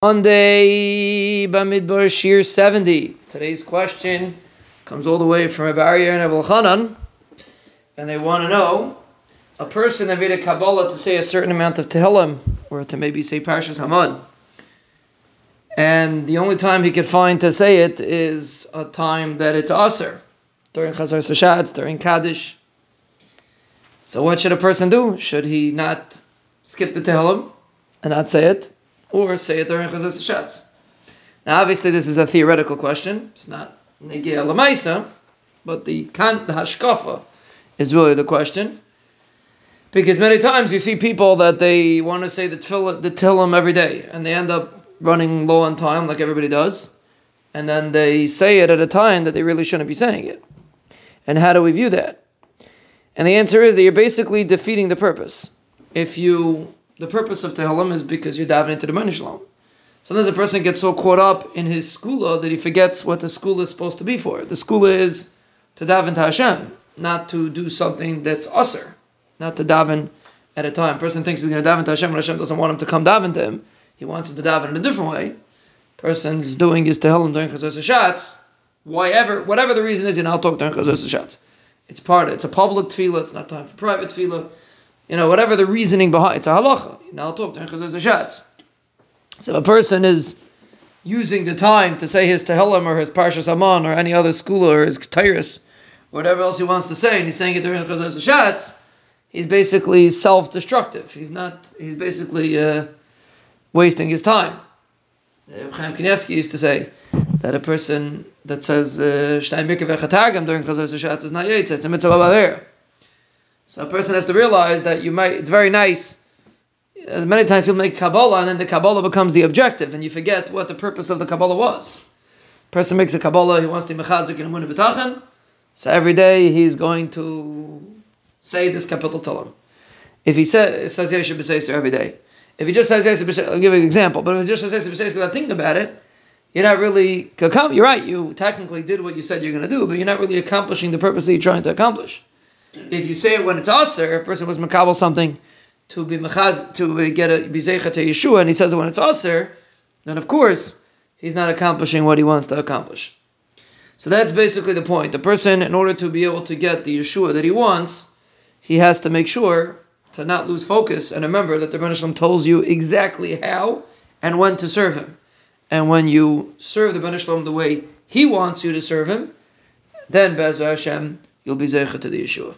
Monday, Bamidbar Shiur 70. Today's question comes all the way from Abaria and Abul Chanan, and they want to know a person that made a Kabbalah to say a certain amount of Tehillim, or to maybe say Parshas Haman. And the only time he could find to say it is a time that it's Aser, during Chazar Sashatz, during Kaddish. So what should a person do? Should he not skip the Tehillim and not say it? Or say it during Chazas Shatz. Now, obviously, this is a theoretical question. It's not Negia Lamaisa, but the Kant, the Hashkafa, is really the question. Because many times you see people that they want to say the tefillah, the Tillim every day, and they end up running low on time, like everybody does, and then they say it at a time that they really shouldn't be saying it. And how do we view that? And the answer is that you're basically defeating the purpose. If you the purpose of Tehillim is because you're diving into the Money Shalom. Sometimes a person gets so caught up in his segula that he forgets what the school is supposed to be for. The segula is to daven to Hashem, not to do something that's usr, not to daven at a time. Person thinks he's going to daven to Hashem, and Hashem doesn't want him to come daven to him. He wants him to daven in a different way. Person's doing his Tehillim during Chazos Shatz. Whatever, whatever the reason is, you know, talk during Chazos Shatz. It's part of it. It's a public tefillah. It's not time for private tefillah you know, whatever the reasoning behind it's a halacha. Now. So a person is using the time to say his Tehillim or his Parshas Haman or any other school or his Tyrus, whatever else he wants to say, and he's saying it during Chazar Shatz, he's basically self-destructive. He's not. He's basically uh, wasting his time. Chaim Kanievsky used to say that a person that says uh, Shtein uh, during Chazar Shatz is not Yitzah, it's a mitzvah so a person has to realize that you might. It's very nice. As many times you'll make Kabbalah, and then the Kabbalah becomes the objective, and you forget what the purpose of the Kabbalah was. A person makes a Kabbalah, he wants to be mechazik and bitachon, so every day he's going to say this capital him. If he says says Yoshev b'seiser every day, if he just says Yoshev b'seiser, I'll give you an example. But if he just says Yoshev b'seiser without thinking about it, you're not really you're right. You technically did what you said you're going to do, but you're not really accomplishing the purpose that you're trying to accomplish. If you say it when it's aser, a person was makabel something to be mechaz, to get a bizecha to Yeshua, and he says it when it's aser, then of course he's not accomplishing what he wants to accomplish. So that's basically the point. The person, in order to be able to get the Yeshua that he wants, he has to make sure to not lose focus and remember that the Rebbe tells you exactly how and when to serve him. And when you serve the Rebbe the way he wants you to serve him, then Be'ez Hashem, you'll be zeicha to the Yeshua.